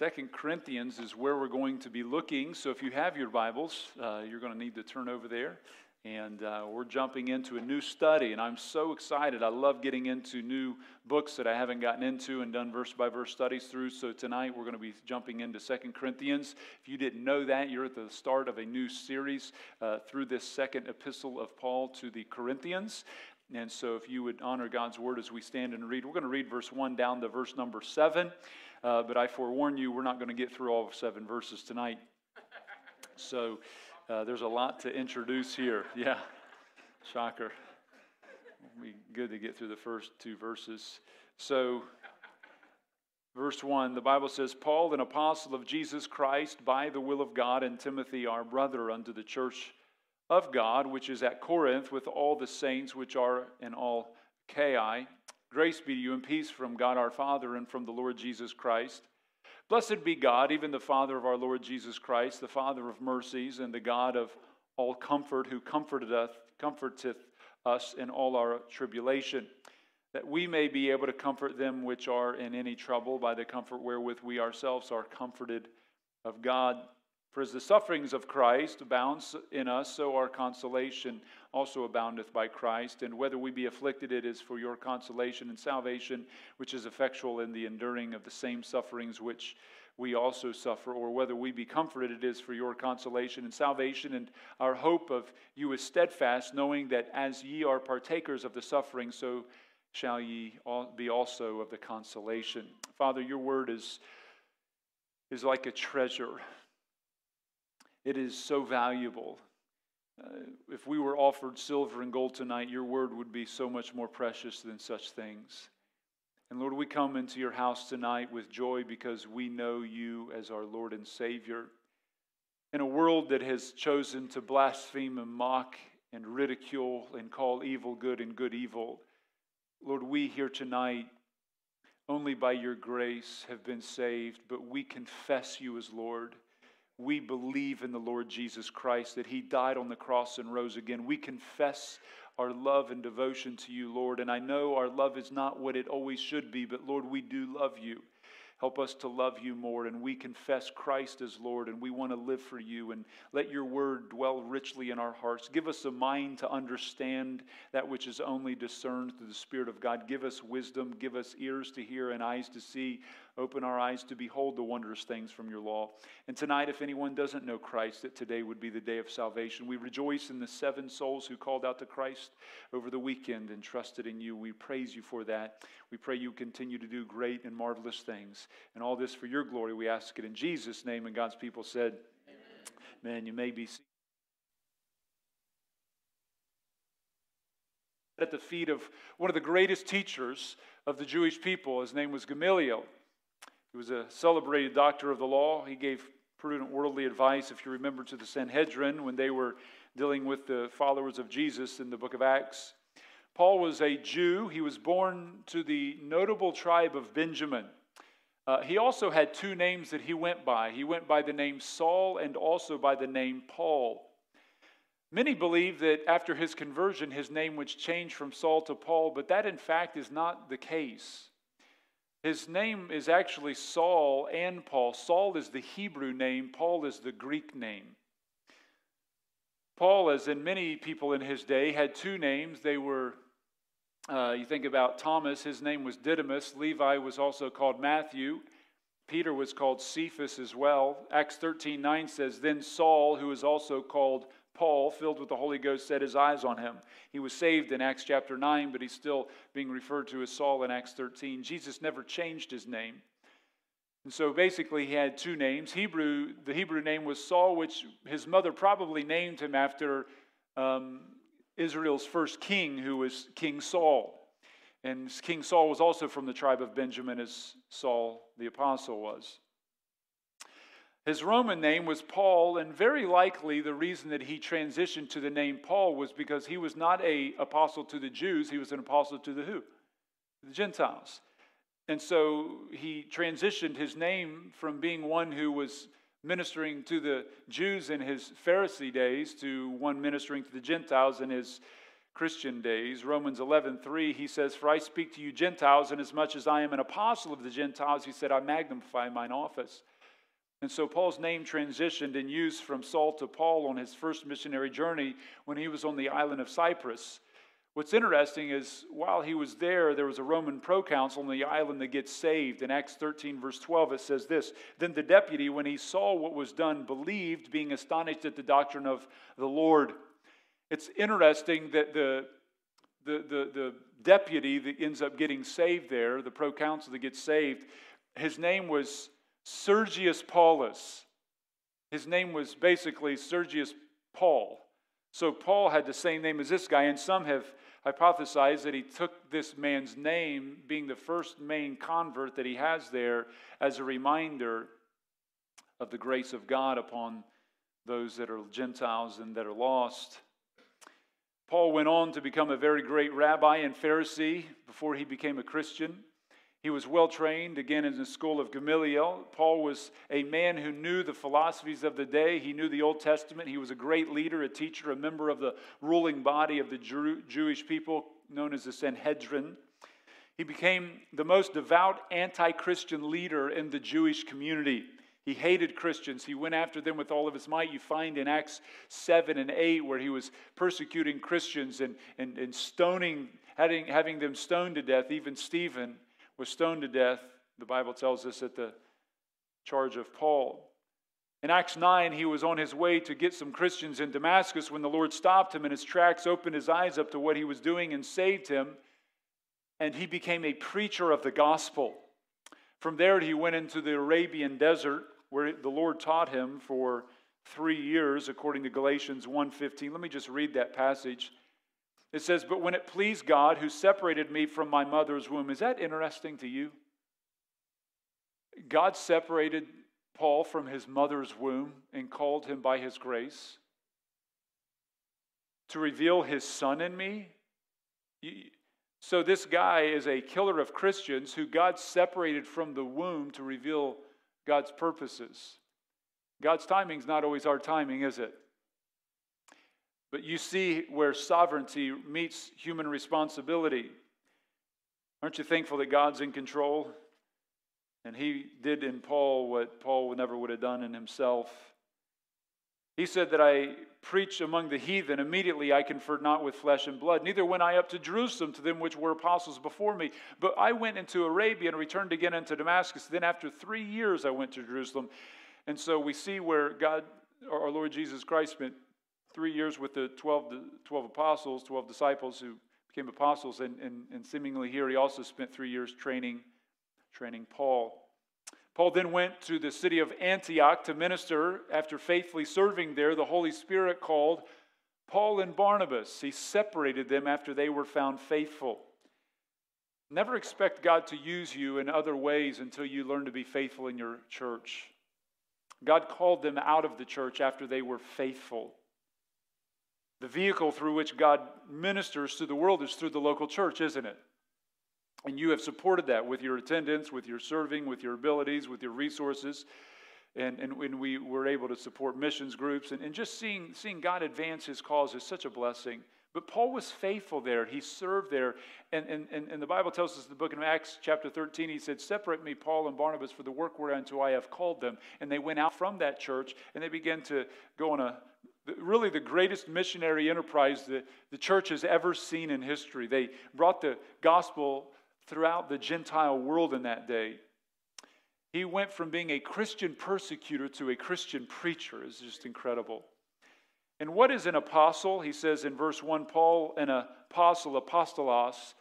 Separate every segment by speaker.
Speaker 1: Second Corinthians is where we're going to be looking. So if you have your Bibles, uh, you're going to need to turn over there. And uh, we're jumping into a new study, and I'm so excited. I love getting into new books that I haven't gotten into and done verse by verse studies through. So tonight we're going to be jumping into Second Corinthians. If you didn't know that, you're at the start of a new series uh, through this second epistle of Paul to the Corinthians. And so if you would honor God's word as we stand and read, we're going to read verse 1 down to verse number 7. Uh, but I forewarn you, we're not going to get through all seven verses tonight. So uh, there's a lot to introduce here. Yeah, shocker. It'll be good to get through the first two verses. So, verse 1, the Bible says, Paul, an apostle of Jesus Christ, by the will of God, and Timothy, our brother, unto the church of God, which is at Corinth, with all the saints which are in all Achaia. Grace be to you and peace from God our Father and from the Lord Jesus Christ. Blessed be God, even the Father of our Lord Jesus Christ, the Father of mercies and the God of all comfort, who comforted us, comforteth us in all our tribulation, that we may be able to comfort them which are in any trouble by the comfort wherewith we ourselves are comforted of God. For as the sufferings of Christ abound in us, so our consolation also aboundeth by Christ. And whether we be afflicted, it is for your consolation and salvation, which is effectual in the enduring of the same sufferings which we also suffer, or whether we be comforted, it is for your consolation and salvation. And our hope of you is steadfast, knowing that as ye are partakers of the suffering, so shall ye be also of the consolation. Father, your word is, is like a treasure it is so valuable. Uh, if we were offered silver and gold tonight, your word would be so much more precious than such things. And Lord, we come into your house tonight with joy because we know you as our Lord and Savior. In a world that has chosen to blaspheme and mock and ridicule and call evil good and good evil, Lord, we here tonight, only by your grace, have been saved, but we confess you as Lord we believe in the Lord Jesus Christ, that He died on the cross and rose again. We confess our love and devotion to you, Lord. And I know our love is not what it always should be, but Lord, we do love you. Help us to love you more. And we confess Christ as Lord, and we want to live for you. And let your word dwell richly in our hearts. Give us a mind to understand that which is only discerned through the Spirit of God. Give us wisdom. Give us ears to hear and eyes to see Open our eyes to behold the wondrous things from your law. And tonight, if anyone doesn't know Christ, that today would be the day of salvation. We rejoice in the seven souls who called out to Christ over the weekend and trusted in you. We praise you for that. We pray you continue to do great and marvelous things. And all this for your glory, we ask it in Jesus' name. And God's people said, Amen. Man, you may be seated. At the feet of one of the greatest teachers of the Jewish people. His name was Gamaliel. He was a celebrated doctor of the law. He gave prudent worldly advice, if you remember, to the Sanhedrin when they were dealing with the followers of Jesus in the book of Acts. Paul was a Jew. He was born to the notable tribe of Benjamin. Uh, he also had two names that he went by. He went by the name Saul and also by the name Paul. Many believe that after his conversion, his name was changed from Saul to Paul, but that in fact is not the case. His name is actually Saul and Paul. Saul is the Hebrew name, Paul is the Greek name. Paul, as in many people in his day, had two names. They were, uh, you think about Thomas, his name was Didymus. Levi was also called Matthew. Peter was called Cephas as well. Acts 13 9 says, Then Saul, who is also called Paul, filled with the Holy Ghost, set his eyes on him. He was saved in Acts chapter 9, but he's still being referred to as Saul in Acts 13. Jesus never changed his name. And so basically, he had two names. Hebrew, the Hebrew name was Saul, which his mother probably named him after um, Israel's first king, who was King Saul. And King Saul was also from the tribe of Benjamin, as Saul the apostle was. His Roman name was Paul, and very likely the reason that he transitioned to the name Paul was because he was not a apostle to the Jews, he was an apostle to the who? The Gentiles. And so he transitioned his name from being one who was ministering to the Jews in his Pharisee days to one ministering to the Gentiles in his Christian days. Romans 11:3 he says, "For I speak to you Gentiles, and as much as I am an apostle of the Gentiles, he said, I magnify mine office." And so Paul's name transitioned and used from Saul to Paul on his first missionary journey when he was on the island of Cyprus. What's interesting is while he was there, there was a Roman proconsul on the island that gets saved. In Acts 13, verse 12, it says this Then the deputy, when he saw what was done, believed, being astonished at the doctrine of the Lord. It's interesting that the, the, the, the deputy that ends up getting saved there, the proconsul that gets saved, his name was Sergius Paulus. His name was basically Sergius Paul. So Paul had the same name as this guy, and some have hypothesized that he took this man's name, being the first main convert that he has there, as a reminder of the grace of God upon those that are Gentiles and that are lost. Paul went on to become a very great rabbi and Pharisee before he became a Christian. He was well trained again in the school of Gamaliel. Paul was a man who knew the philosophies of the day. He knew the Old Testament. He was a great leader, a teacher, a member of the ruling body of the Jewish people known as the Sanhedrin. He became the most devout anti Christian leader in the Jewish community. He hated Christians. He went after them with all of his might. You find in Acts 7 and 8 where he was persecuting Christians and, and, and stoning, having, having them stoned to death, even Stephen was stoned to death, the Bible tells us, at the charge of Paul. In Acts 9, he was on his way to get some Christians in Damascus when the Lord stopped him in his tracks, opened his eyes up to what he was doing, and saved him. And he became a preacher of the gospel. From there, he went into the Arabian desert where the Lord taught him for three years, according to Galatians 1.15. Let me just read that passage. It says, But when it pleased God who separated me from my mother's womb. Is that interesting to you? God separated Paul from his mother's womb and called him by his grace to reveal his son in me. So, this guy is a killer of Christians who God separated from the womb to reveal God's purposes. God's timing is not always our timing, is it? But you see where sovereignty meets human responsibility. Aren't you thankful that God's in control? And he did in Paul what Paul never would have done in himself. He said that I preach among the heathen. Immediately I conferred not with flesh and blood. Neither went I up to Jerusalem to them which were apostles before me. But I went into Arabia and returned again into Damascus. Then after three years I went to Jerusalem. And so we see where God, our Lord Jesus Christ, spent three years with the 12, 12 apostles, 12 disciples who became apostles, and, and, and seemingly here he also spent three years training, training Paul. Paul then went to the city of Antioch to minister. After faithfully serving there, the Holy Spirit called Paul and Barnabas. He separated them after they were found faithful. Never expect God to use you in other ways until you learn to be faithful in your church. God called them out of the church after they were faithful. The vehicle through which God ministers to the world is through the local church, isn't it? And you have supported that with your attendance, with your serving, with your abilities, with your resources. And, and when we were able to support missions groups and, and just seeing, seeing God advance his cause is such a blessing. But Paul was faithful there. He served there. And, and, and, the Bible tells us in the book of Acts, chapter 13, he said, Separate me, Paul and Barnabas, for the work whereunto I have called them. And they went out from that church and they began to go on a really the greatest missionary enterprise that the church has ever seen in history. They brought the gospel throughout the Gentile world in that day. He went from being a Christian persecutor to a Christian preacher. It's just incredible. And what is an apostle? He says in verse 1 Paul, an apostle, apostolos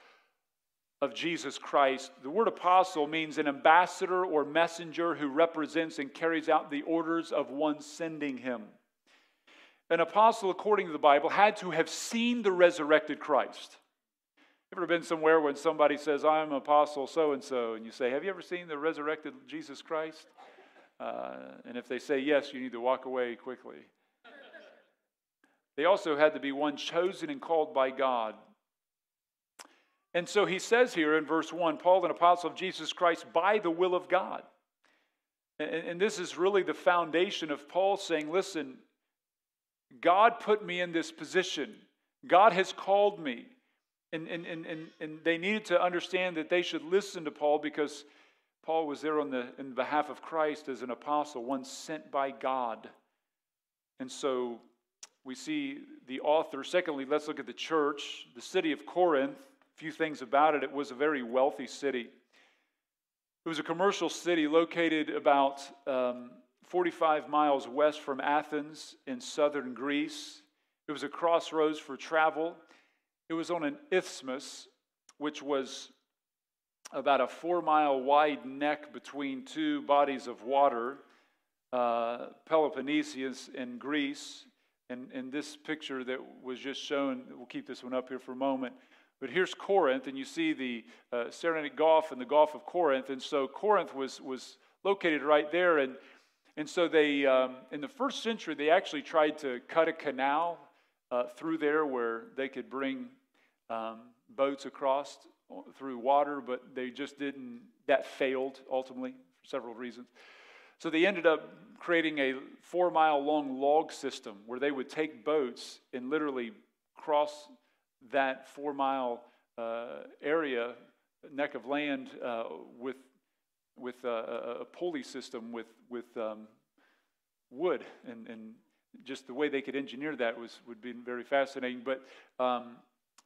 Speaker 1: of Jesus Christ. The word apostle means an ambassador or messenger who represents and carries out the orders of one sending him an apostle, according to the Bible, had to have seen the resurrected Christ. Ever been somewhere when somebody says, I'm an apostle so and so, and you say, Have you ever seen the resurrected Jesus Christ? Uh, and if they say yes, you need to walk away quickly. They also had to be one chosen and called by God. And so he says here in verse 1 Paul, an apostle of Jesus Christ, by the will of God. And, and this is really the foundation of Paul saying, Listen, God put me in this position. God has called me. And, and, and, and, and they needed to understand that they should listen to Paul because Paul was there on the, in behalf of Christ as an apostle, one sent by God. And so we see the author. Secondly, let's look at the church, the city of Corinth. A few things about it. It was a very wealthy city. It was a commercial city located about um, 45 miles west from Athens in southern Greece. It was a crossroads for travel. It was on an isthmus, which was about a four mile wide neck between two bodies of water, uh, Peloponnesus and Greece. And, and this picture that was just shown, we'll keep this one up here for a moment. But here's Corinth, and you see the uh, Saronic Gulf and the Gulf of Corinth. And so Corinth was, was located right there. And, and so they, um, in the first century, they actually tried to cut a canal uh, through there where they could bring um, boats across through water, but they just didn't, that failed ultimately for several reasons. So they ended up creating a four mile long log system where they would take boats and literally cross that four mile uh, area, neck of land, uh, with, with a, a, pulley system with, with um, wood. And, and just the way they could engineer that was, would be very fascinating. But um,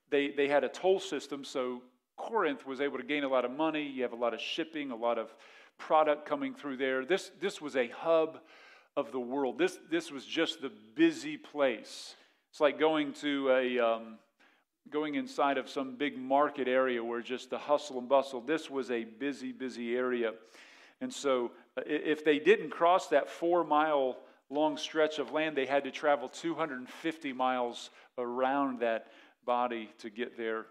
Speaker 1: they, they had a toll system, so Corinth was able to gain a lot of money. You have a lot of shipping, a lot of product coming through there. This, this was a hub of the world. This, this was just the busy place. It's like going to a um, going inside of some big market area where just the hustle and bustle. This was a busy, busy area. And so, uh, if they didn't cross that four mile long stretch of land, they had to travel 250 miles around that body to get there.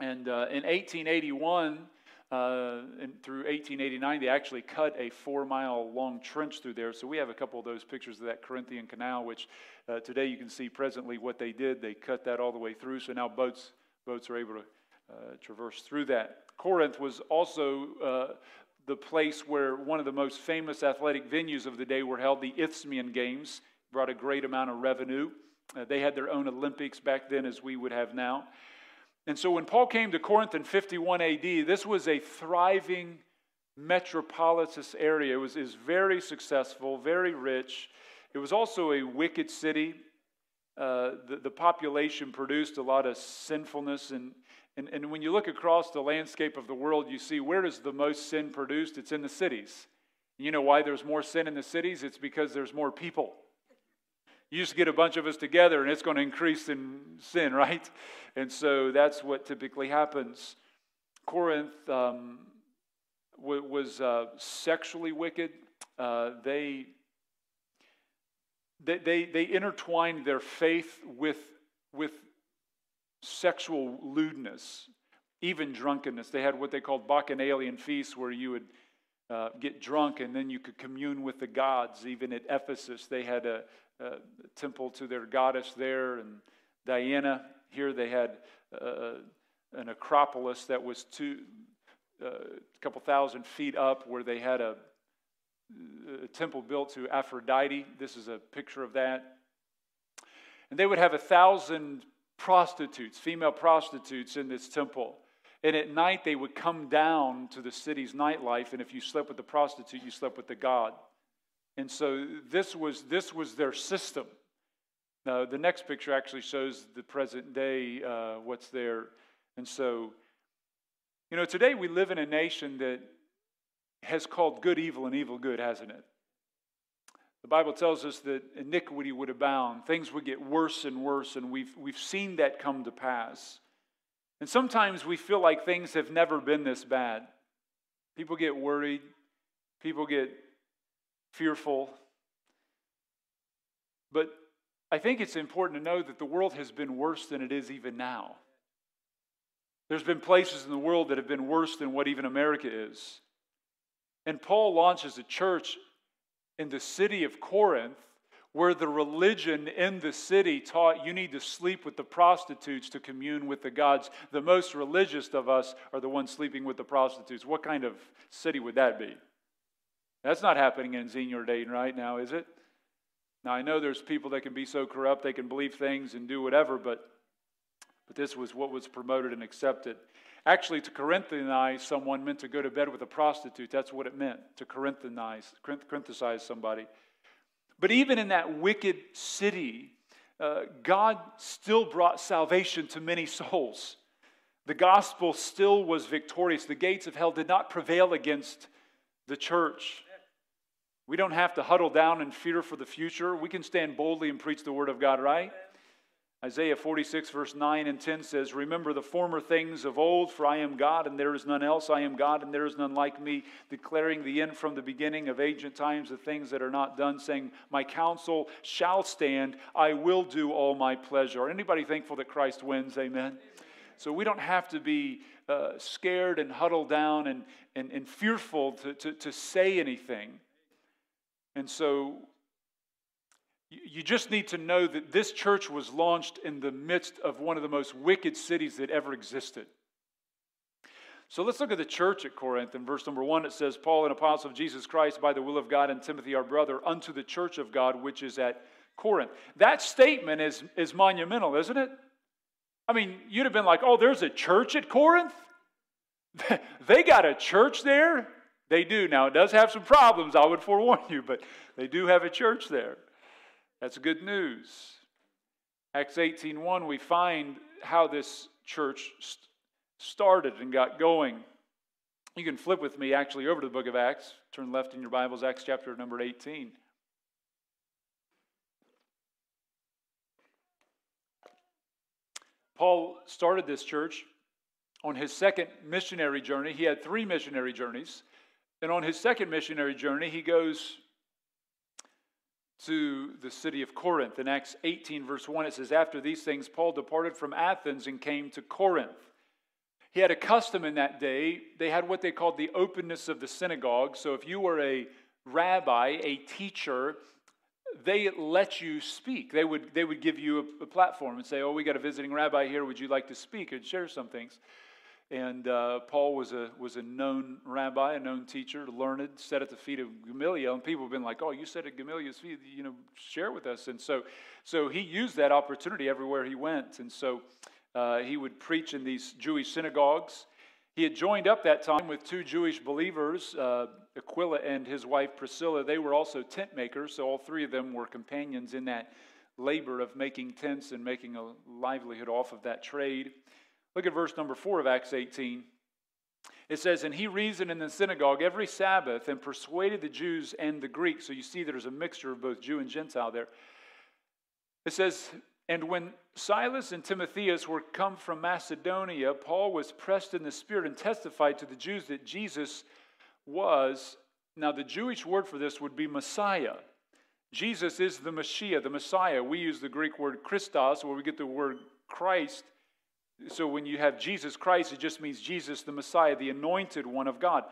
Speaker 1: And uh, in 1881 uh, and through 1889, they actually cut a four mile long trench through there. So we have a couple of those pictures of that Corinthian canal, which uh, today you can see presently what they did. They cut that all the way through. So now boats, boats are able to uh, traverse through that. Corinth was also uh, the place where one of the most famous athletic venues of the day were held, the Isthmian Games, brought a great amount of revenue. Uh, they had their own Olympics back then, as we would have now. And so when Paul came to Corinth in 51 AD, this was a thriving metropolis area. It was, is very successful, very rich. It was also a wicked city. Uh, the, the population produced a lot of sinfulness. And, and, and when you look across the landscape of the world, you see where is the most sin produced? It's in the cities. You know why there's more sin in the cities? It's because there's more people. You just get a bunch of us together and it's going to increase in sin, right? And so that's what typically happens. Corinth um, was uh, sexually wicked. Uh, they, they, they, they intertwined their faith with, with sexual lewdness, even drunkenness. They had what they called bacchanalian feasts where you would uh, get drunk and then you could commune with the gods. Even at Ephesus, they had a, uh, temple to their goddess there, and Diana. Here they had uh, an Acropolis that was two, uh, a couple thousand feet up, where they had a, a temple built to Aphrodite. This is a picture of that. And they would have a thousand prostitutes, female prostitutes, in this temple. And at night, they would come down to the city's nightlife, and if you slept with the prostitute, you slept with the god. And so this was, this was their system. Now, the next picture actually shows the present day, uh, what's there. And so, you know, today we live in a nation that has called good evil and evil good, hasn't it? The Bible tells us that iniquity would abound, things would get worse and worse, and we've, we've seen that come to pass. And sometimes we feel like things have never been this bad. People get worried, people get fearful. But I think it's important to know that the world has been worse than it is even now. There's been places in the world that have been worse than what even America is. And Paul launches a church in the city of Corinth where the religion in the city taught you need to sleep with the prostitutes to commune with the gods. The most religious of us are the ones sleeping with the prostitutes. What kind of city would that be? That's not happening in Xenia Dayton right now, is it? Now, I know there's people that can be so corrupt they can believe things and do whatever, but, but this was what was promoted and accepted. Actually, to Corinthianize someone meant to go to bed with a prostitute. That's what it meant, to Corinthianize, Corinthianize somebody. But even in that wicked city, uh, God still brought salvation to many souls. The gospel still was victorious. The gates of hell did not prevail against the church. We don't have to huddle down in fear for the future. We can stand boldly and preach the word of God, right? Isaiah 46, verse 9 and 10 says, Remember the former things of old, for I am God, and there is none else. I am God, and there is none like me, declaring the end from the beginning of ancient times, the things that are not done, saying, My counsel shall stand, I will do all my pleasure. Anybody thankful that Christ wins? Amen. So we don't have to be uh, scared and huddled down and, and, and fearful to, to, to say anything. And so you just need to know that this church was launched in the midst of one of the most wicked cities that ever existed. So let's look at the church at Corinth. In verse number one, it says, Paul, an apostle of Jesus Christ, by the will of God, and Timothy, our brother, unto the church of God, which is at Corinth. That statement is, is monumental, isn't it? I mean, you'd have been like, oh, there's a church at Corinth? they got a church there? They do. Now, it does have some problems, I would forewarn you, but they do have a church there. That's good news. Acts 18:1 we find how this church st- started and got going. You can flip with me actually over to the book of Acts. Turn left in your Bibles, Acts chapter number 18. Paul started this church on his second missionary journey. He had three missionary journeys. And on his second missionary journey, he goes to the city of Corinth. In Acts 18, verse 1, it says, After these things, Paul departed from Athens and came to Corinth. He had a custom in that day. They had what they called the openness of the synagogue. So if you were a rabbi, a teacher, they let you speak. They would, they would give you a, a platform and say, Oh, we got a visiting rabbi here. Would you like to speak and share some things? And uh, Paul was a, was a known rabbi, a known teacher, learned, sat at the feet of Gamaliel. And people have been like, oh, you sat at Gamaliel's feet, you know, share with us. And so, so he used that opportunity everywhere he went. And so uh, he would preach in these Jewish synagogues. He had joined up that time with two Jewish believers, uh, Aquila and his wife Priscilla. They were also tent makers, so all three of them were companions in that labor of making tents and making a livelihood off of that trade. Look at verse number 4 of Acts 18. It says, And he reasoned in the synagogue every Sabbath and persuaded the Jews and the Greeks. So you see there's a mixture of both Jew and Gentile there. It says, And when Silas and Timotheus were come from Macedonia, Paul was pressed in the Spirit and testified to the Jews that Jesus was. Now, the Jewish word for this would be Messiah. Jesus is the Messiah, the Messiah. We use the Greek word Christos, where we get the word Christ. So when you have Jesus Christ, it just means Jesus, the Messiah, the anointed one of God.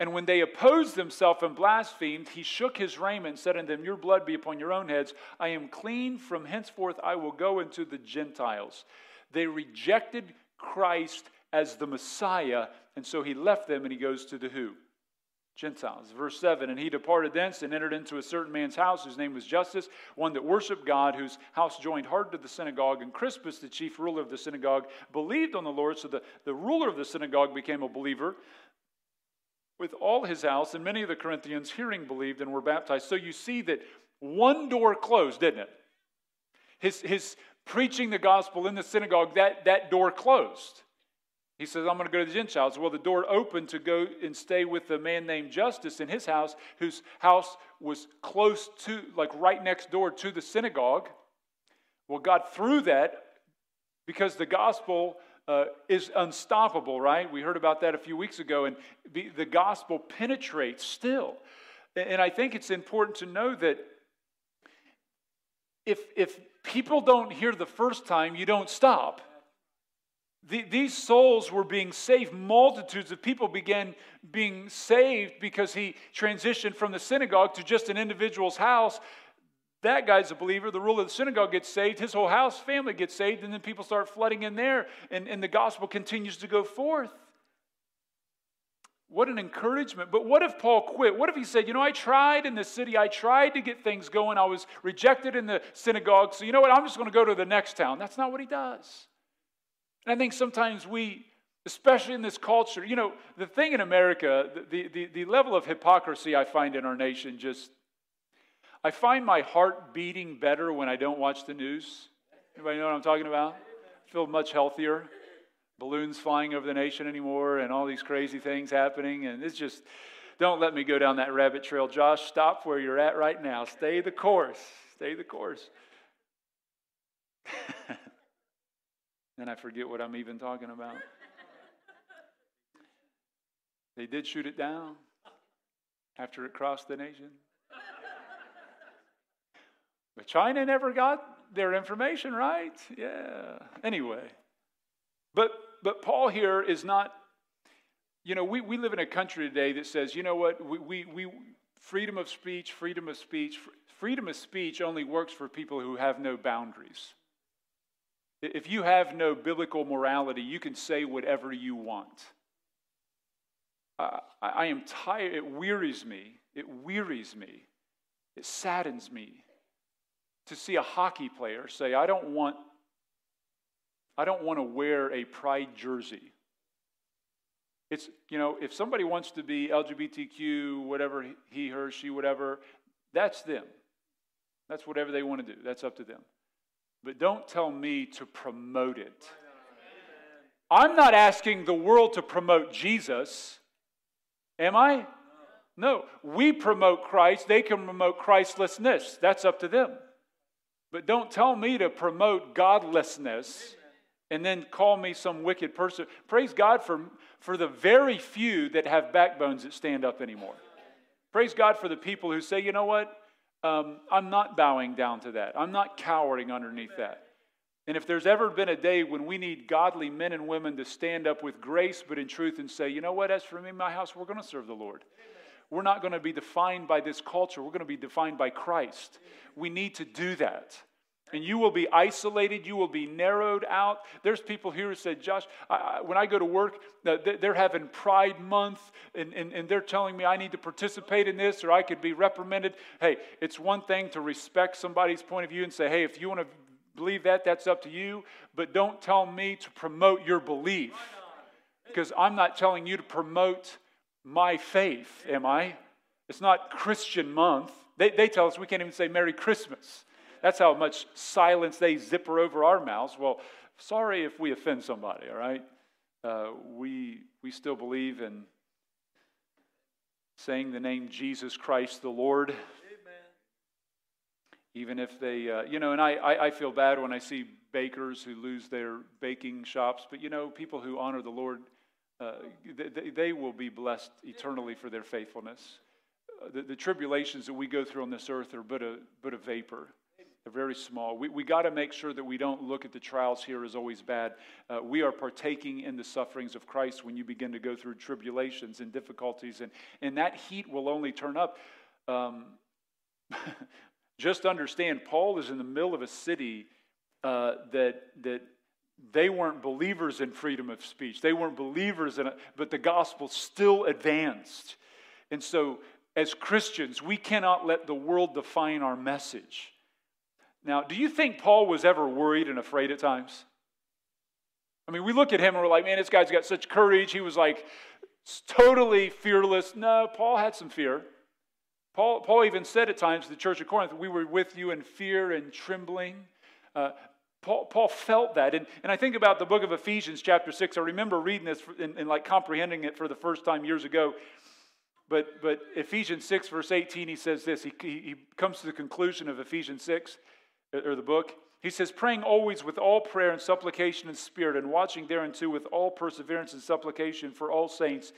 Speaker 1: And when they opposed themselves and blasphemed, he shook his raiment and said unto them, Your blood be upon your own heads. I am clean. From henceforth I will go into the Gentiles. They rejected Christ as the Messiah, and so he left them and he goes to the who? Gentiles. Verse 7 And he departed thence and entered into a certain man's house, whose name was Justus, one that worshiped God, whose house joined hard to the synagogue. And Crispus, the chief ruler of the synagogue, believed on the Lord. So the, the ruler of the synagogue became a believer with all his house, and many of the Corinthians, hearing, believed and were baptized. So you see that one door closed, didn't it? His, his preaching the gospel in the synagogue, that, that door closed. He says, I'm going to go to the Gentiles. Well, the door opened to go and stay with a man named Justus in his house, whose house was close to, like right next door to the synagogue. Well, God threw that because the gospel uh, is unstoppable, right? We heard about that a few weeks ago, and the, the gospel penetrates still. And I think it's important to know that if, if people don't hear the first time, you don't stop. The, these souls were being saved. Multitudes of people began being saved because he transitioned from the synagogue to just an individual's house. That guy's a believer. The ruler of the synagogue gets saved. His whole house family gets saved. And then people start flooding in there, and, and the gospel continues to go forth. What an encouragement. But what if Paul quit? What if he said, You know, I tried in the city, I tried to get things going, I was rejected in the synagogue, so you know what, I'm just going to go to the next town. That's not what he does. And I think sometimes we, especially in this culture. You know, the thing in America, the, the, the level of hypocrisy I find in our nation just, I find my heart beating better when I don't watch the news. Anybody know what I'm talking about? I feel much healthier. Balloons flying over the nation anymore and all these crazy things happening. And it's just, don't let me go down that rabbit trail. Josh, stop where you're at right now. Stay the course. Stay the course. then I forget what I'm even talking about. They did shoot it down after it crossed the nation. But China never got their information right. Yeah. Anyway. But but Paul here is not, you know, we, we live in a country today that says, you know what, we, we, we freedom of speech, freedom of speech, freedom of speech only works for people who have no boundaries. If you have no biblical morality, you can say whatever you want. I, I am tired. It wearies me. It wearies me. It saddens me to see a hockey player say, I don't want, I don't want to wear a pride jersey. It's, you know, if somebody wants to be LGBTQ, whatever he, her, she, whatever, that's them. That's whatever they want to do. That's up to them. But don't tell me to promote it. I'm not asking the world to promote Jesus. Am I? No. We promote Christ. They can promote Christlessness. That's up to them. But don't tell me to promote godlessness and then call me some wicked person. Praise God for, for the very few that have backbones that stand up anymore. Praise God for the people who say, you know what? Um, I'm not bowing down to that. I'm not cowering underneath that. And if there's ever been a day when we need godly men and women to stand up with grace but in truth and say, you know what, as for me and my house, we're going to serve the Lord. We're not going to be defined by this culture. We're going to be defined by Christ. We need to do that. And you will be isolated. You will be narrowed out. There's people here who said, Josh, I, when I go to work, uh, they're having Pride Month, and, and, and they're telling me I need to participate in this or I could be reprimanded. Hey, it's one thing to respect somebody's point of view and say, hey, if you want to believe that, that's up to you. But don't tell me to promote your belief. Because I'm not telling you to promote my faith, am I? It's not Christian month. They, they tell us we can't even say Merry Christmas. That's how much silence they zipper over our mouths. Well, sorry if we offend somebody, all right? Uh, we, we still believe in saying the name Jesus Christ the Lord even if they, uh, you know, and I, I, I feel bad when I see bakers who lose their baking shops, but you know, people who honor the Lord, uh, they, they, will be blessed eternally for their faithfulness. Uh, the, the, tribulations that we go through on this earth are but a, but a vapor. They're very small. We, we got to make sure that we don't look at the trials here as always bad. Uh, we are partaking in the sufferings of Christ when you begin to go through tribulations and difficulties, and, and that heat will only turn up. Um, Just understand, Paul is in the middle of a city uh, that, that they weren't believers in freedom of speech. They weren't believers in it, but the gospel still advanced. And so, as Christians, we cannot let the world define our message. Now, do you think Paul was ever worried and afraid at times? I mean, we look at him and we're like, man, this guy's got such courage. He was like totally fearless. No, Paul had some fear. Paul, Paul even said at times to the church of Corinth, We were with you in fear and trembling. Uh, Paul, Paul, felt that. And, and I think about the book of Ephesians, chapter 6. I remember reading this and, and like comprehending it for the first time years ago. But, but Ephesians 6, verse 18, he says this. He, he, he comes to the conclusion of Ephesians 6, or the book. He says, praying always with all prayer and supplication and spirit, and watching thereunto with all perseverance and supplication for all saints.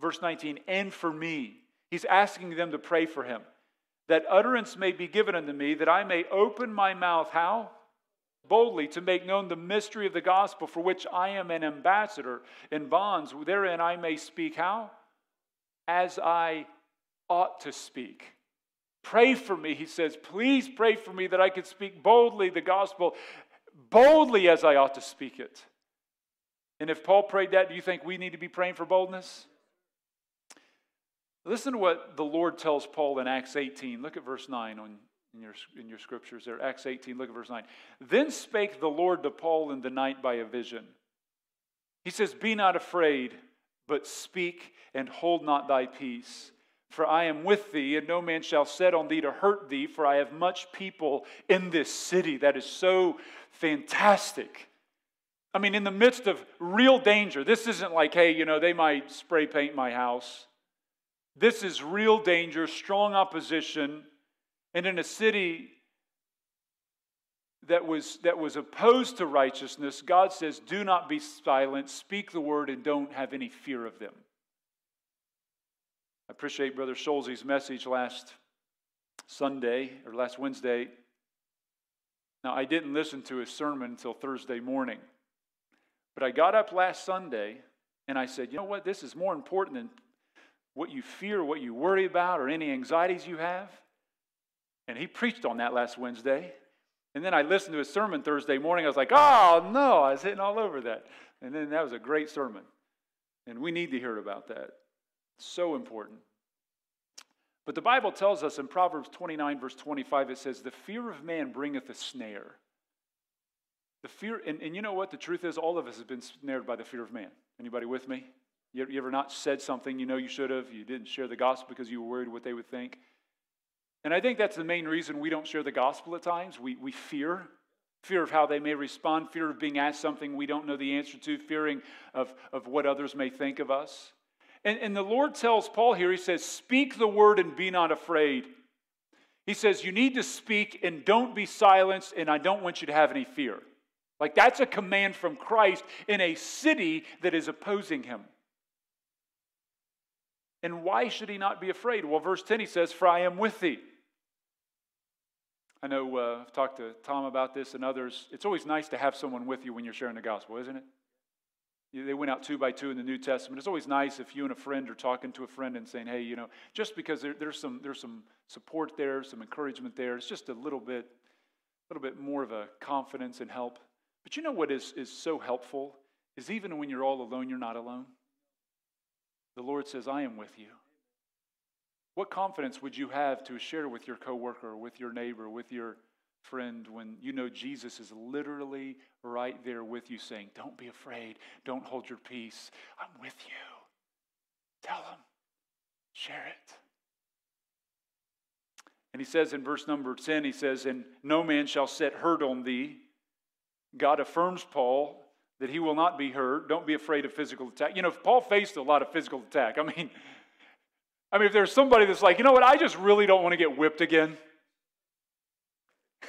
Speaker 1: Verse 19, and for me He's asking them to pray for him. That utterance may be given unto me, that I may open my mouth, how? Boldly to make known the mystery of the gospel, for which I am an ambassador in bonds. Therein I may speak, how? As I ought to speak. Pray for me, he says. Please pray for me that I could speak boldly the gospel, boldly as I ought to speak it. And if Paul prayed that, do you think we need to be praying for boldness? Listen to what the Lord tells Paul in Acts 18. Look at verse 9 on, in, your, in your scriptures there. Acts 18, look at verse 9. Then spake the Lord to Paul in the night by a vision. He says, Be not afraid, but speak and hold not thy peace. For I am with thee, and no man shall set on thee to hurt thee, for I have much people in this city. That is so fantastic. I mean, in the midst of real danger, this isn't like, hey, you know, they might spray paint my house. This is real danger, strong opposition, and in a city that was, that was opposed to righteousness, God says, Do not be silent, speak the word, and don't have any fear of them. I appreciate Brother Scholz's message last Sunday or last Wednesday. Now, I didn't listen to his sermon until Thursday morning, but I got up last Sunday and I said, You know what? This is more important than what you fear, what you worry about, or any anxieties you have. And he preached on that last Wednesday. And then I listened to his sermon Thursday morning. I was like, oh, no, I was hitting all over that. And then that was a great sermon. And we need to hear about that. So important. But the Bible tells us in Proverbs 29, verse 25, it says, The fear of man bringeth a snare. The fear, and, and you know what? The truth is, all of us have been snared by the fear of man. Anybody with me? You, you ever not said something you know you should have? You didn't share the gospel because you were worried what they would think? And I think that's the main reason we don't share the gospel at times. We, we fear. Fear of how they may respond, fear of being asked something we don't know the answer to, fearing of, of what others may think of us. And, and the Lord tells Paul here, He says, Speak the word and be not afraid. He says, You need to speak and don't be silenced, and I don't want you to have any fear. Like that's a command from Christ in a city that is opposing him. And why should he not be afraid? Well, verse 10 he says, For I am with thee. I know uh, I've talked to Tom about this and others. It's always nice to have someone with you when you're sharing the gospel, isn't it? They went out two by two in the New Testament. It's always nice if you and a friend are talking to a friend and saying, hey, you know, just because there, there's, some, there's some support there, some encouragement there, it's just a little bit, a little bit more of a confidence and help. But you know what is, is so helpful? Is even when you're all alone, you're not alone. The Lord says, I am with you. What confidence would you have to share with your coworker, with your neighbor, with your friend when you know Jesus is literally right there with you saying, Don't be afraid. Don't hold your peace. I'm with you. Tell him. Share it. And he says in verse number 10, he says, And no man shall set hurt on thee. God affirms Paul that he will not be hurt. Don't be afraid of physical attack. You know, if Paul faced a lot of physical attack. I mean, I mean, if there's somebody that's like, you know what, I just really don't want to get whipped again.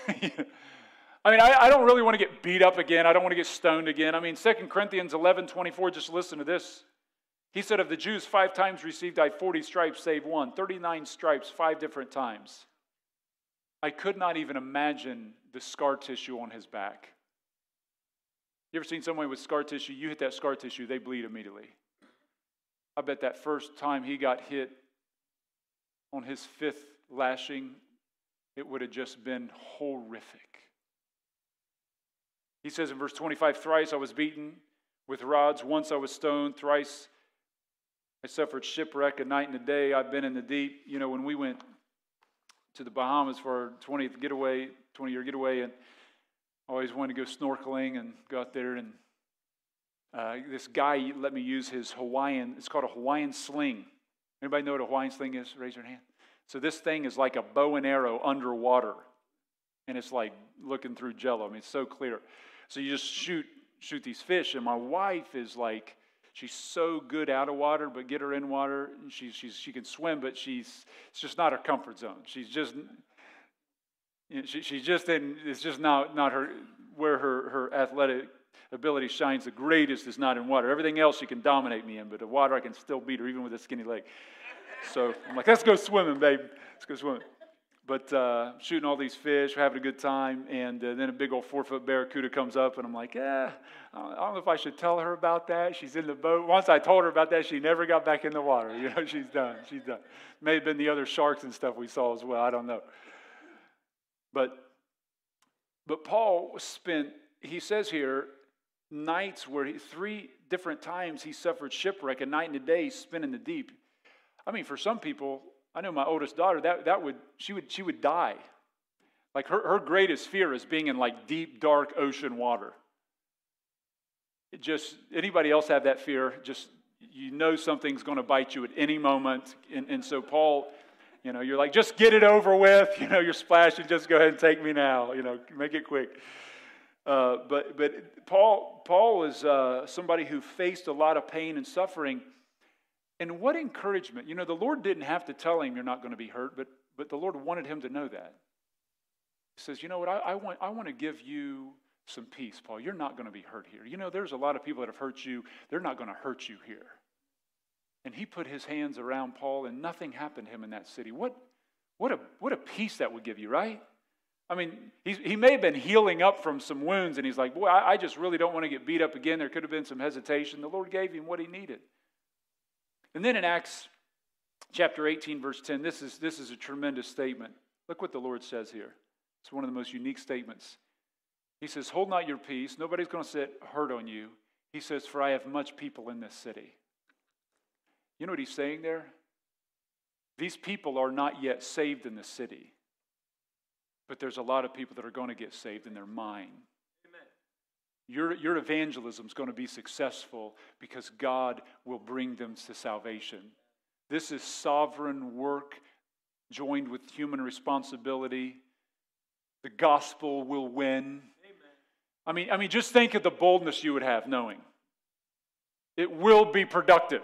Speaker 1: I mean, I, I, don't really want to get beat up again. I don't want to get stoned again. I mean, 2 Corinthians 11 24, just listen to this. He said, Of the Jews, five times received I 40 stripes, save one. 39 stripes, five different times. I could not even imagine the scar tissue on his back. You ever seen someone with scar tissue? You hit that scar tissue, they bleed immediately. I bet that first time he got hit, on his fifth lashing, it would have just been horrific. He says in verse 25 Thrice I was beaten with rods, once I was stoned, thrice I suffered shipwreck a night and a day. I've been in the deep. You know, when we went to the Bahamas for our 20th getaway, 20 year getaway, and I always wanted to go snorkeling and go out there. And uh, this guy let me use his Hawaiian, it's called a Hawaiian sling. Anybody know what a Hawaiian sling is? Raise your hand. So this thing is like a bow and arrow underwater. And it's like looking through jello. I mean, it's so clear. So you just shoot shoot these fish. And my wife is like, she's so good out of water, but get her in water. She, she's, she can swim, but she's it's just not her comfort zone. She's just you know, she, she's just in, it's just not, not her where her, her athletic ability shines the greatest is not in water. Everything else she can dominate me in, but the water I can still beat her even with a skinny leg. So I'm like, let's go swimming, babe. Let's go swimming. But uh, shooting all these fish, we're having a good time, and uh, then a big old four foot barracuda comes up, and I'm like, yeah, I don't know if I should tell her about that. She's in the boat. Once I told her about that, she never got back in the water. You know, she's done. She's done. May have been the other sharks and stuff we saw as well. I don't know. But but Paul spent. He says here nights where he, three different times he suffered shipwreck, a night and a day spent in the deep. I mean, for some people, I know my oldest daughter, that, that would, she would, she would die. Like her, her greatest fear is being in like deep, dark ocean water. It just anybody else have that fear? Just you know something's going to bite you at any moment, and, and so Paul, you know, you're like, just get it over with. You know, you're splashing. Just go ahead and take me now. You know, make it quick. Uh, but but Paul Paul is uh, somebody who faced a lot of pain and suffering. And what encouragement! You know, the Lord didn't have to tell him you're not going to be hurt, but but the Lord wanted him to know that. He says, you know what? I, I want I want to give you some peace, Paul. You're not going to be hurt here. You know, there's a lot of people that have hurt you. They're not going to hurt you here. And he put his hands around Paul, and nothing happened to him in that city. What, what, a, what a peace that would give you, right? I mean, he may have been healing up from some wounds, and he's like, Boy, I, I just really don't want to get beat up again. There could have been some hesitation. The Lord gave him what he needed. And then in Acts chapter 18, verse 10, this is, this is a tremendous statement. Look what the Lord says here. It's one of the most unique statements. He says, Hold not your peace. Nobody's going to set hurt on you. He says, For I have much people in this city. You know what he's saying there? These people are not yet saved in the city, but there's a lot of people that are going to get saved in their mind. Your, your evangelism is going to be successful because God will bring them to salvation. This is sovereign work joined with human responsibility. The gospel will win. I mean, I mean, just think of the boldness you would have knowing it will be productive.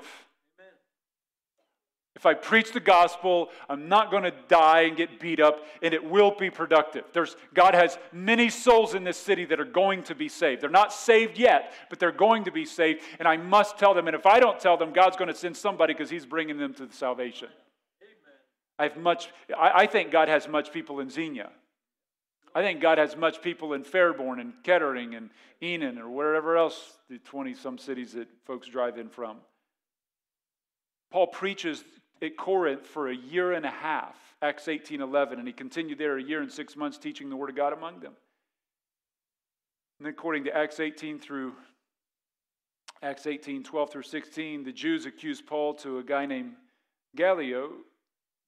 Speaker 1: If I preach the gospel, I'm not going to die and get beat up, and it will be productive. There's, God has many souls in this city that are going to be saved. They're not saved yet, but they're going to be saved, and I must tell them. And if I don't tell them, God's going to send somebody because He's bringing them to the salvation. Amen. I have much. I, I think God has much people in Xenia. I think God has much people in Fairborn and Kettering and Enon or wherever else the 20 some cities that folks drive in from. Paul preaches at Corinth for a year and a half, Acts 18 11, and he continued there a year and six months teaching the Word of God among them. And according to Acts 18 through Acts 18 12 through 16, the Jews accused Paul to a guy named Gallio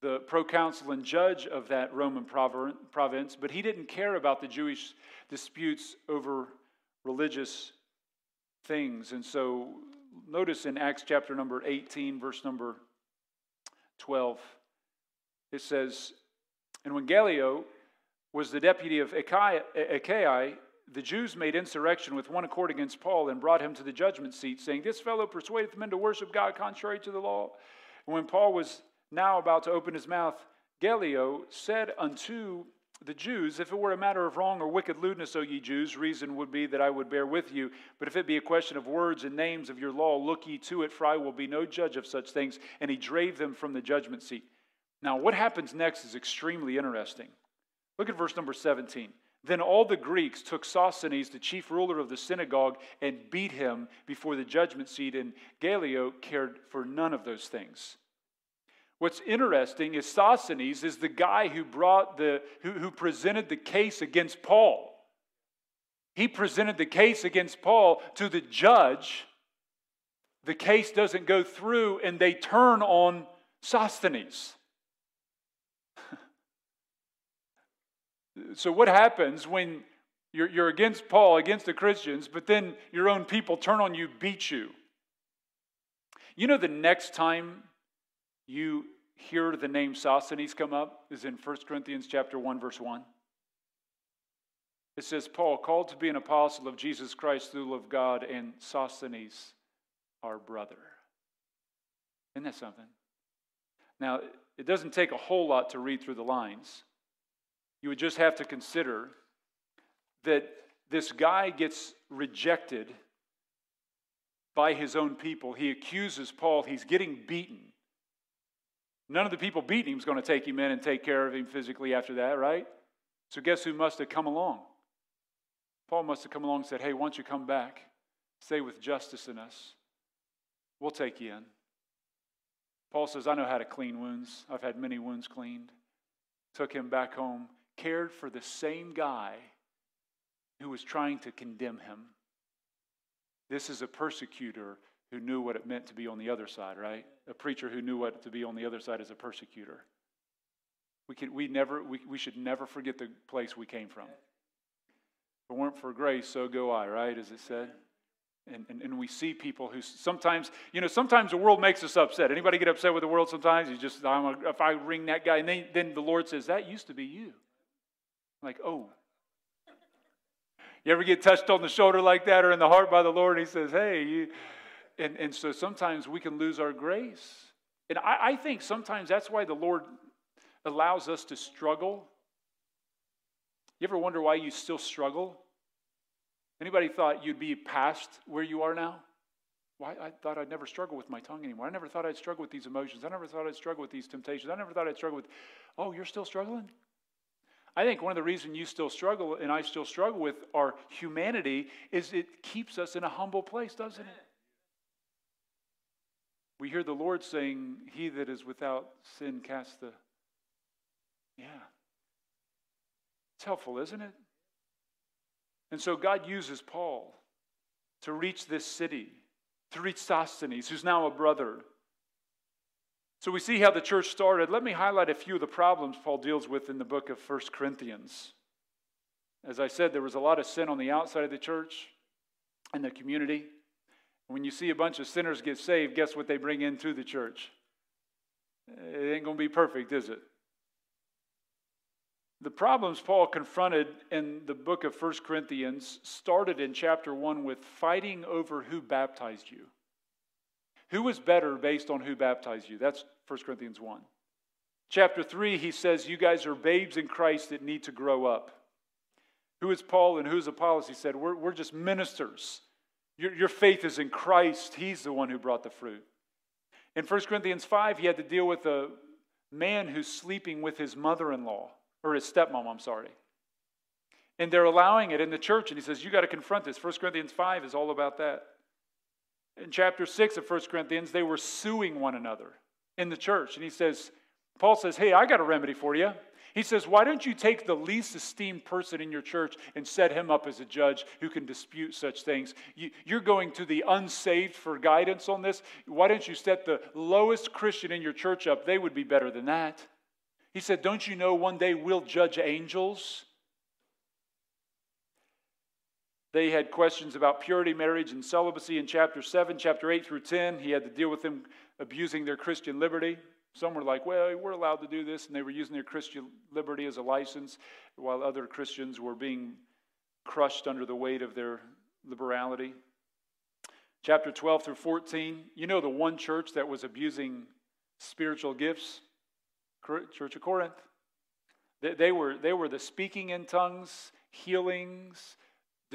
Speaker 1: the proconsul and judge of that Roman province, but he didn't care about the Jewish disputes over religious things. And so notice in Acts chapter number 18, verse number 12, it says, And when Gallio was the deputy of Achaia, the Jews made insurrection with one accord against Paul and brought him to the judgment seat, saying, This fellow persuadeth men to worship God contrary to the law. And when Paul was now about to open his mouth, Gallio said unto the Jews, If it were a matter of wrong or wicked lewdness, O ye Jews, reason would be that I would bear with you. But if it be a question of words and names of your law, look ye to it, for I will be no judge of such things. And he drave them from the judgment seat. Now, what happens next is extremely interesting. Look at verse number 17. Then all the Greeks took Sosthenes, the chief ruler of the synagogue, and beat him before the judgment seat, and Gallio cared for none of those things. What's interesting is Sosthenes is the guy who brought the who, who presented the case against Paul. He presented the case against Paul to the judge. The case doesn't go through, and they turn on Sosthenes. so, what happens when you're, you're against Paul, against the Christians, but then your own people turn on you, beat you? You know, the next time you hear the name Sosthenes come up is in 1 Corinthians chapter 1 verse 1. It says Paul called to be an apostle of Jesus Christ through love of God and Sosthenes our brother. Isn't that something? Now, it doesn't take a whole lot to read through the lines. You would just have to consider that this guy gets rejected by his own people. He accuses Paul, he's getting beaten. None of the people beating him is going to take him in and take care of him physically after that, right? So guess who must have come along? Paul must have come along and said, Hey, why don't you come back? Stay with Justus in us. We'll take you in. Paul says, I know how to clean wounds. I've had many wounds cleaned. Took him back home, cared for the same guy who was trying to condemn him. This is a persecutor who knew what it meant to be on the other side, right? A preacher who knew what to be on the other side as a persecutor. We, can, we, never, we, we should never forget the place we came from. If it weren't for grace, so go I, right? As it said. And, and, and, we see people who sometimes, you know, sometimes the world makes us upset. Anybody get upset with the world sometimes? You just, I'm a, if I ring that guy, and then, then the Lord says, that used to be you. I'm like, oh. You ever get touched on the shoulder like that or in the heart by the Lord? And he says, hey, you. And, and so sometimes we can lose our grace. And I, I think sometimes that's why the Lord allows us to struggle. You ever wonder why you still struggle? Anybody thought you'd be past where you are now? Why I thought I'd never struggle with my tongue anymore. I never thought I'd struggle with these emotions. I never thought I'd struggle with these temptations. I never thought I'd struggle with Oh, you're still struggling? I think one of the reasons you still struggle and I still struggle with our humanity is it keeps us in a humble place, doesn't it? We hear the Lord saying, He that is without sin cast the. Yeah. It's helpful, isn't it? And so God uses Paul to reach this city, to reach Sosthenes, who's now a brother. So we see how the church started. Let me highlight a few of the problems Paul deals with in the book of 1 Corinthians. As I said, there was a lot of sin on the outside of the church and the community. When you see a bunch of sinners get saved, guess what they bring into the church? It ain't going to be perfect, is it? The problems Paul confronted in the book of 1 Corinthians started in chapter 1 with fighting over who baptized you. Who was better based on who baptized you? That's 1 Corinthians 1. Chapter 3, he says, You guys are babes in Christ that need to grow up. Who is Paul and who is Apollos? He said, We're, we're just ministers. Your, your faith is in Christ. He's the one who brought the fruit. In 1 Corinthians 5, he had to deal with a man who's sleeping with his mother in law or his stepmom, I'm sorry. And they're allowing it in the church. And he says, You got to confront this. 1 Corinthians 5 is all about that. In chapter 6 of 1 Corinthians, they were suing one another in the church. And he says, Paul says, Hey, I got a remedy for you. He says, Why don't you take the least esteemed person in your church and set him up as a judge who can dispute such things? You, are going to the unsaved for guidance on this. Why don't you set the lowest Christian in your church up? They would be better than that. He said, Don't you know one day we'll judge angels? They had questions about purity, marriage, and celibacy in chapter 7, chapter 8 through 10. He had to deal with them abusing their Christian liberty. Some were like, well, we're allowed to do this, and they were using their Christian liberty as a license, while other Christians were being crushed under the weight of their liberality. Chapter 12 through 14, you know the one church that was abusing spiritual gifts? Church of Corinth. They, were, they were the speaking in tongues, healings,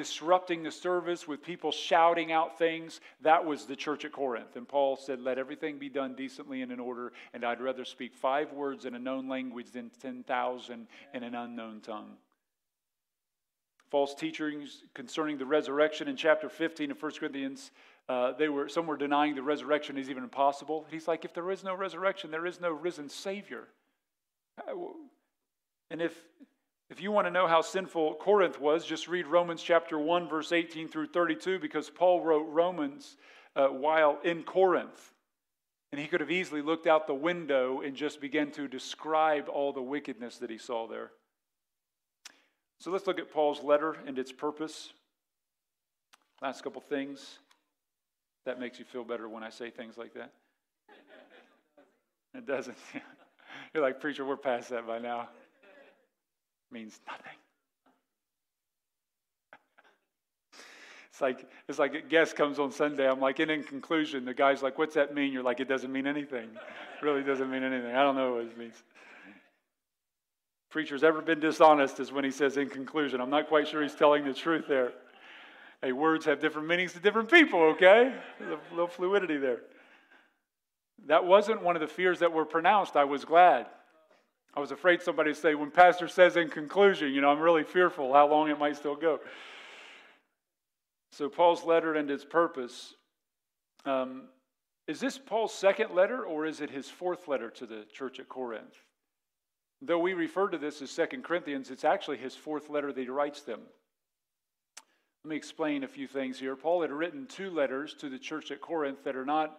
Speaker 1: disrupting the service with people shouting out things. That was the church at Corinth. And Paul said, Let everything be done decently and in order, and I'd rather speak five words in a known language than 10,000 in an unknown tongue. False teachings concerning the resurrection in chapter 15 of 1 Corinthians uh, they were, some were denying the resurrection is even impossible. He's like, if there is no resurrection, there is no risen Savior. Uh, and if, if you want to know how sinful Corinth was, just read Romans chapter 1, verse 18 through 32, because Paul wrote Romans uh, while in Corinth. And he could have easily looked out the window and just began to describe all the wickedness that he saw there. So let's look at Paul's letter and its purpose. Last couple things. That makes you feel better when I say things like that. It doesn't. You're like, preacher, we're past that by now. Means nothing. It's like it's like a guest comes on Sunday. I'm like, and in conclusion, the guy's like, "What's that mean?" You're like, "It doesn't mean anything. It really doesn't mean anything. I don't know what it means." Preacher's ever been dishonest is when he says in conclusion. I'm not quite sure he's telling the truth there. Hey, words have different meanings to different people, okay? A little fluidity there. That wasn't one of the fears that were pronounced. I was glad. I was afraid somebody would say, when Pastor says in conclusion, you know, I'm really fearful how long it might still go. So, Paul's letter and its purpose. Um, is this Paul's second letter or is it his fourth letter to the church at Corinth? Though we refer to this as Second Corinthians, it's actually his fourth letter that he writes them. Let me explain a few things here. Paul had written two letters to the church at Corinth that are not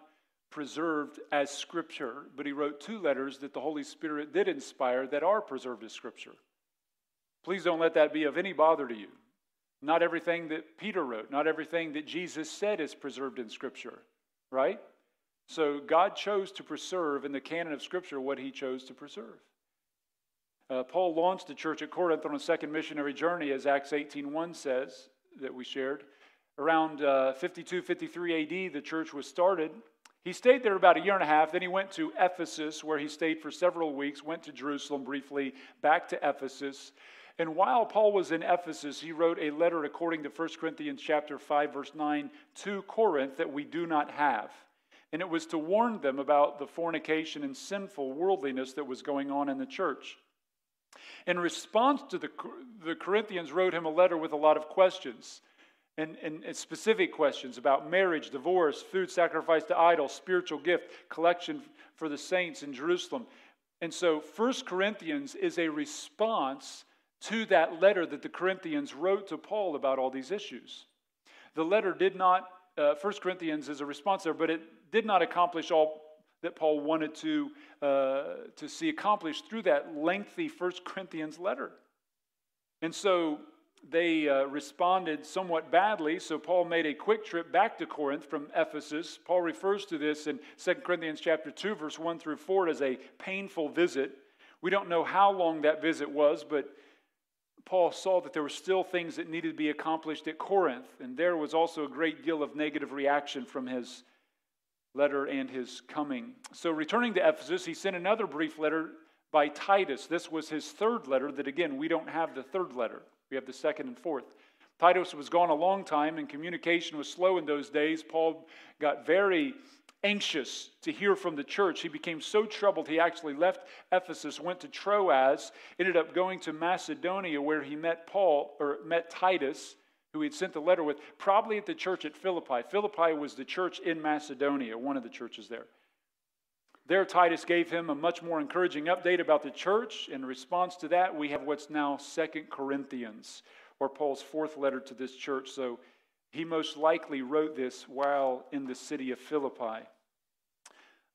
Speaker 1: preserved as Scripture, but he wrote two letters that the Holy Spirit did inspire that are preserved as Scripture. Please don't let that be of any bother to you. Not everything that Peter wrote, not everything that Jesus said is preserved in Scripture, right? So God chose to preserve in the canon of Scripture what he chose to preserve. Uh, Paul launched the church at Corinth on a second missionary journey, as Acts 18.1 says, that we shared. Around uh, 52, 53 AD, the church was started. He stayed there about a year and a half. Then he went to Ephesus, where he stayed for several weeks, went to Jerusalem briefly, back to Ephesus. And while Paul was in Ephesus, he wrote a letter according to 1 Corinthians chapter 5 verse 9 to Corinth that we do not have. And it was to warn them about the fornication and sinful worldliness that was going on in the church. In response to the, the Corinthians wrote him a letter with a lot of questions and, and, and specific questions about marriage, divorce, food sacrificed to idols, spiritual gift, collection for the saints in Jerusalem. And so First Corinthians is a response to that letter that the Corinthians wrote to Paul about all these issues. The letter did not, uh, 1 Corinthians is a response there, but it did not accomplish all that Paul wanted to, uh, to see accomplished through that lengthy 1 Corinthians letter. And so they uh, responded somewhat badly, so Paul made a quick trip back to Corinth from Ephesus. Paul refers to this in 2 Corinthians chapter 2, verse 1 through 4 as a painful visit. We don't know how long that visit was, but Paul saw that there were still things that needed to be accomplished at Corinth, and there was also a great deal of negative reaction from his letter and his coming. So, returning to Ephesus, he sent another brief letter by Titus. This was his third letter, that again, we don't have the third letter, we have the second and fourth. Titus was gone a long time, and communication was slow in those days. Paul got very anxious to hear from the church. He became so troubled he actually left Ephesus, went to Troas, ended up going to Macedonia where he met Paul or met Titus, who he had sent the letter with, probably at the church at Philippi. Philippi was the church in Macedonia, one of the churches there. There, Titus gave him a much more encouraging update about the church. In response to that, we have what's now Second Corinthians, or Paul's fourth letter to this church. So he most likely wrote this while in the city of Philippi.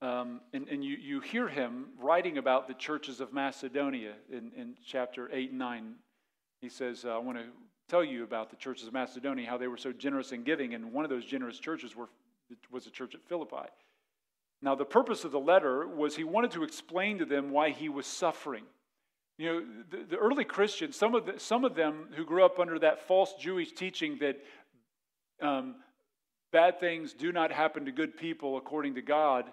Speaker 1: Um, and, and you, you hear him writing about the churches of Macedonia in, in chapter 8 and 9. He says, uh, I want to tell you about the churches of Macedonia, how they were so generous in giving. And one of those generous churches were, was the church at Philippi. Now, the purpose of the letter was he wanted to explain to them why he was suffering. You know, the, the early Christians, some of, the, some of them who grew up under that false Jewish teaching that um, bad things do not happen to good people according to God,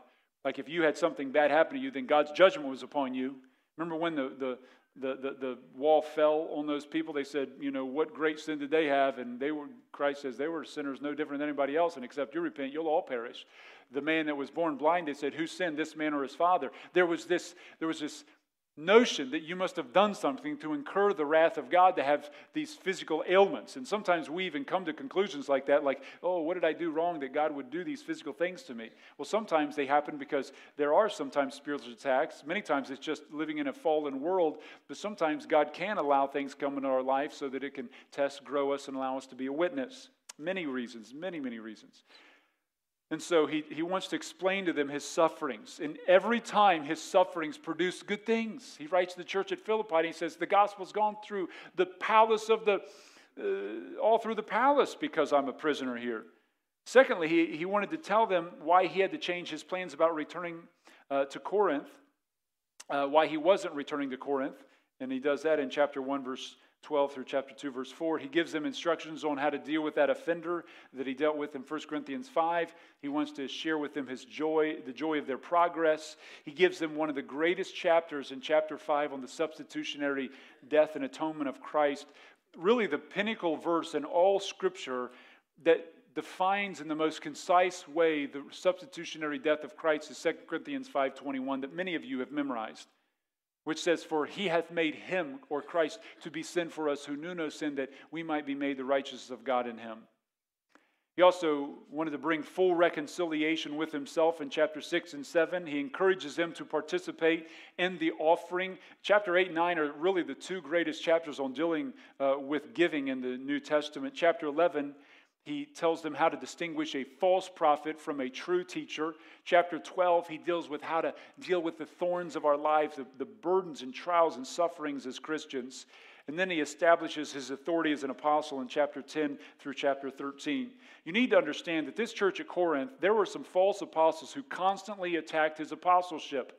Speaker 1: like if you had something bad happen to you, then God's judgment was upon you. Remember when the, the, the, the, the, wall fell on those people? They said, you know, what great sin did they have? And they were, Christ says, they were sinners no different than anybody else, and except you repent, you'll all perish. The man that was born blind, they said, who sinned, this man or his father? There was this, there was this notion that you must have done something to incur the wrath of God to have these physical ailments. And sometimes we even come to conclusions like that, like, oh, what did I do wrong that God would do these physical things to me? Well, sometimes they happen because there are sometimes spiritual attacks. Many times it's just living in a fallen world, but sometimes God can allow things come into our life so that it can test, grow us, and allow us to be a witness. Many reasons, many, many reasons. And so he, he wants to explain to them his sufferings. And every time his sufferings produce good things. He writes to the church at Philippi and he says, The gospel's gone through the palace of the, uh, all through the palace because I'm a prisoner here. Secondly, he, he wanted to tell them why he had to change his plans about returning uh, to Corinth, uh, why he wasn't returning to Corinth. And he does that in chapter 1, verse 12 through chapter 2, verse 4. He gives them instructions on how to deal with that offender that he dealt with in 1 Corinthians 5. He wants to share with them his joy, the joy of their progress. He gives them one of the greatest chapters in chapter 5 on the substitutionary death and atonement of Christ. Really, the pinnacle verse in all scripture that defines in the most concise way the substitutionary death of Christ is 2 Corinthians 5:21 that many of you have memorized which says, For he hath made him, or Christ, to be sin for us who knew no sin, that we might be made the righteousness of God in him. He also wanted to bring full reconciliation with himself in chapter 6 and 7. He encourages them to participate in the offering. Chapter 8 and 9 are really the two greatest chapters on dealing uh, with giving in the New Testament. Chapter 11 he tells them how to distinguish a false prophet from a true teacher. Chapter 12, he deals with how to deal with the thorns of our lives, the, the burdens and trials and sufferings as Christians. And then he establishes his authority as an apostle in chapter 10 through chapter 13. You need to understand that this church at Corinth, there were some false apostles who constantly attacked his apostleship.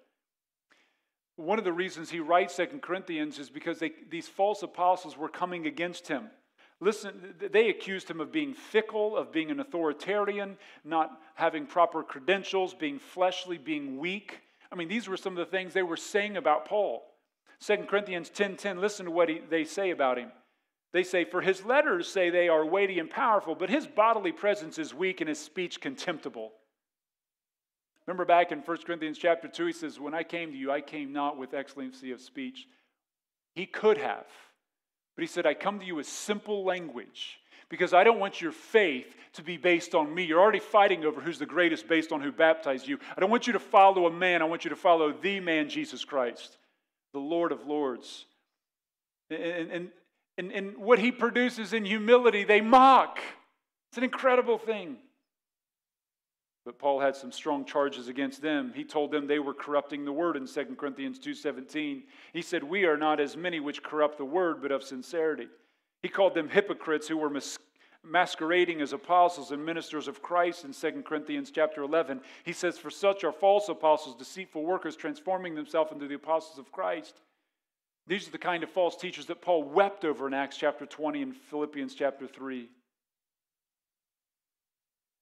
Speaker 1: One of the reasons he writes Second Corinthians is because they, these false apostles were coming against him. Listen, they accused him of being fickle, of being an authoritarian, not having proper credentials, being fleshly, being weak. I mean, these were some of the things they were saying about Paul. 2 Corinthians 10:10, 10, listen to what he, they say about him. They say, For his letters say they are weighty and powerful, but his bodily presence is weak and his speech contemptible. Remember back in 1 Corinthians chapter 2, he says, When I came to you, I came not with excellency of speech. He could have. But he said, I come to you with simple language because I don't want your faith to be based on me. You're already fighting over who's the greatest based on who baptized you. I don't want you to follow a man. I want you to follow the man, Jesus Christ, the Lord of Lords. And, and, and, and what he produces in humility, they mock. It's an incredible thing. But Paul had some strong charges against them. He told them they were corrupting the word in 2 Corinthians 2:17. He said, "We are not as many which corrupt the word, but of sincerity." He called them hypocrites who were mas- masquerading as apostles and ministers of Christ in 2 Corinthians chapter 11. He says, "For such are false apostles, deceitful workers, transforming themselves into the apostles of Christ." These are the kind of false teachers that Paul wept over in Acts chapter 20 and Philippians chapter 3.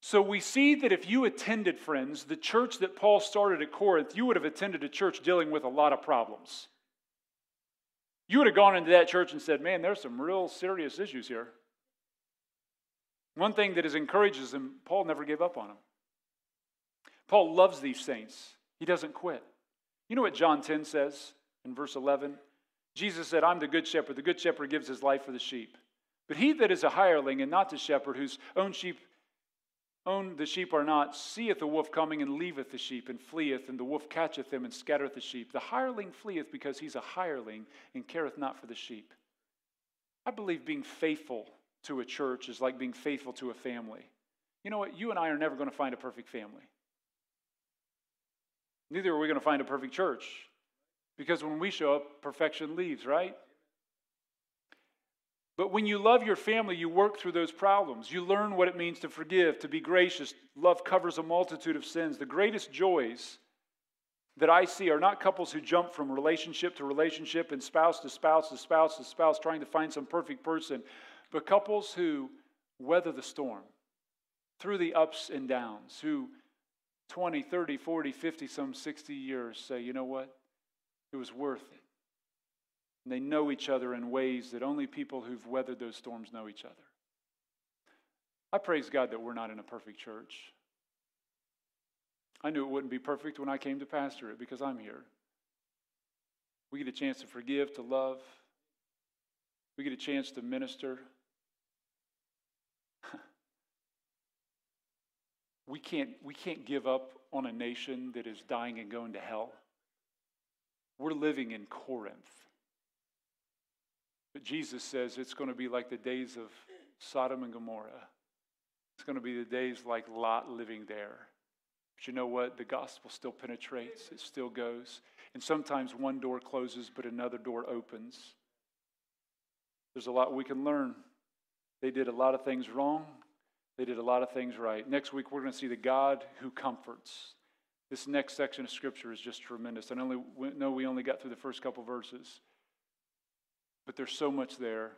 Speaker 1: So we see that if you attended, friends, the church that Paul started at Corinth, you would have attended a church dealing with a lot of problems. You would have gone into that church and said, Man, there's some real serious issues here. One thing that is encourages him, Paul never gave up on him. Paul loves these saints, he doesn't quit. You know what John 10 says in verse 11? Jesus said, I'm the good shepherd. The good shepherd gives his life for the sheep. But he that is a hireling and not the shepherd, whose own sheep own the sheep are not, seeth the wolf coming and leaveth the sheep and fleeth, and the wolf catcheth them and scattereth the sheep. The hireling fleeth because he's a hireling and careth not for the sheep. I believe being faithful to a church is like being faithful to a family. You know what? You and I are never going to find a perfect family. Neither are we going to find a perfect church. Because when we show up, perfection leaves, right? But when you love your family, you work through those problems. You learn what it means to forgive, to be gracious. Love covers a multitude of sins. The greatest joys that I see are not couples who jump from relationship to relationship and spouse to spouse to spouse to spouse trying to find some perfect person, but couples who weather the storm through the ups and downs, who 20, 30, 40, 50, some 60 years say, you know what? It was worth it. They know each other in ways that only people who've weathered those storms know each other. I praise God that we're not in a perfect church. I knew it wouldn't be perfect when I came to pastor it because I'm here. We get a chance to forgive, to love. We get a chance to minister. we can't, we can't give up on a nation that is dying and going to hell. We're living in Corinth. But Jesus says it's going to be like the days of Sodom and Gomorrah. It's going to be the days like Lot living there. But you know what? The gospel still penetrates, it still goes. And sometimes one door closes, but another door opens. There's a lot we can learn. They did a lot of things wrong, they did a lot of things right. Next week, we're going to see the God who comforts. This next section of scripture is just tremendous. I know we only got through the first couple verses but there's so much there.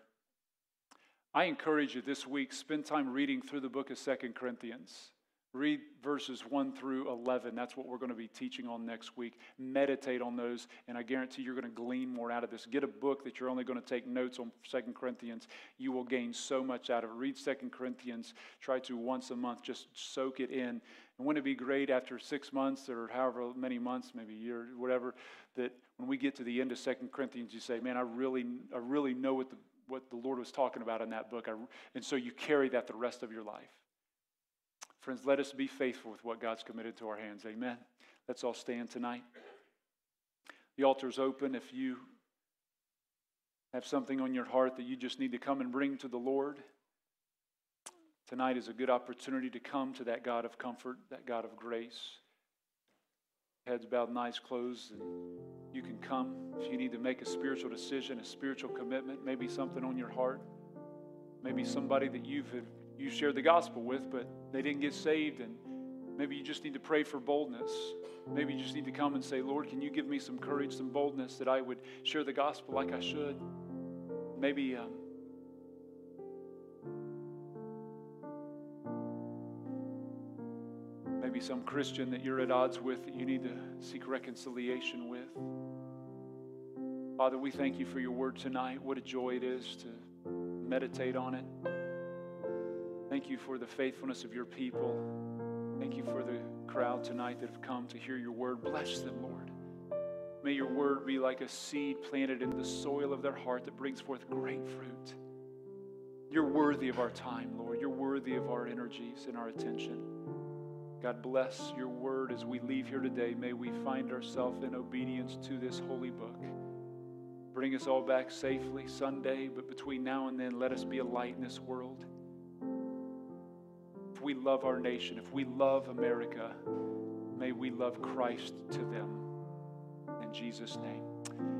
Speaker 1: I encourage you this week, spend time reading through the book of Second Corinthians. Read verses 1 through 11. That's what we're going to be teaching on next week. Meditate on those, and I guarantee you're going to glean more out of this. Get a book that you're only going to take notes on Second Corinthians. You will gain so much out of it. Read Second Corinthians. Try to once a month just soak it in. And wouldn't it be great after six months or however many months, maybe a year, whatever, that when we get to the end of Second Corinthians, you say, man, I really, I really know what the, what the Lord was talking about in that book. I, and so you carry that the rest of your life. Friends, let us be faithful with what God's committed to our hands. Amen. Let's all stand tonight. The altar is open. If you have something on your heart that you just need to come and bring to the Lord, tonight is a good opportunity to come to that God of comfort, that God of grace. Heads bowed and eyes closed, and you can come if you need to make a spiritual decision, a spiritual commitment, maybe something on your heart, maybe somebody that you've you shared the gospel with, but they didn't get saved, and maybe you just need to pray for boldness. Maybe you just need to come and say, Lord, can you give me some courage, some boldness that I would share the gospel like I should? Maybe. Um, some Christian that you're at odds with that you need to seek reconciliation with. Father, we thank you for your word tonight. What a joy it is to meditate on it. Thank you for the faithfulness of your people. Thank you for the crowd tonight that have come to hear your word. Bless them, Lord. May your word be like a seed planted in the soil of their heart that brings forth great fruit. You're worthy of our time, Lord. You're worthy of our energies and our attention. God bless your word as we leave here today. May we find ourselves in obedience to this holy book. Bring us all back safely Sunday, but between now and then, let us be a light in this world If we love our nation, if we love America, may we love Christ to them. In Jesus' name.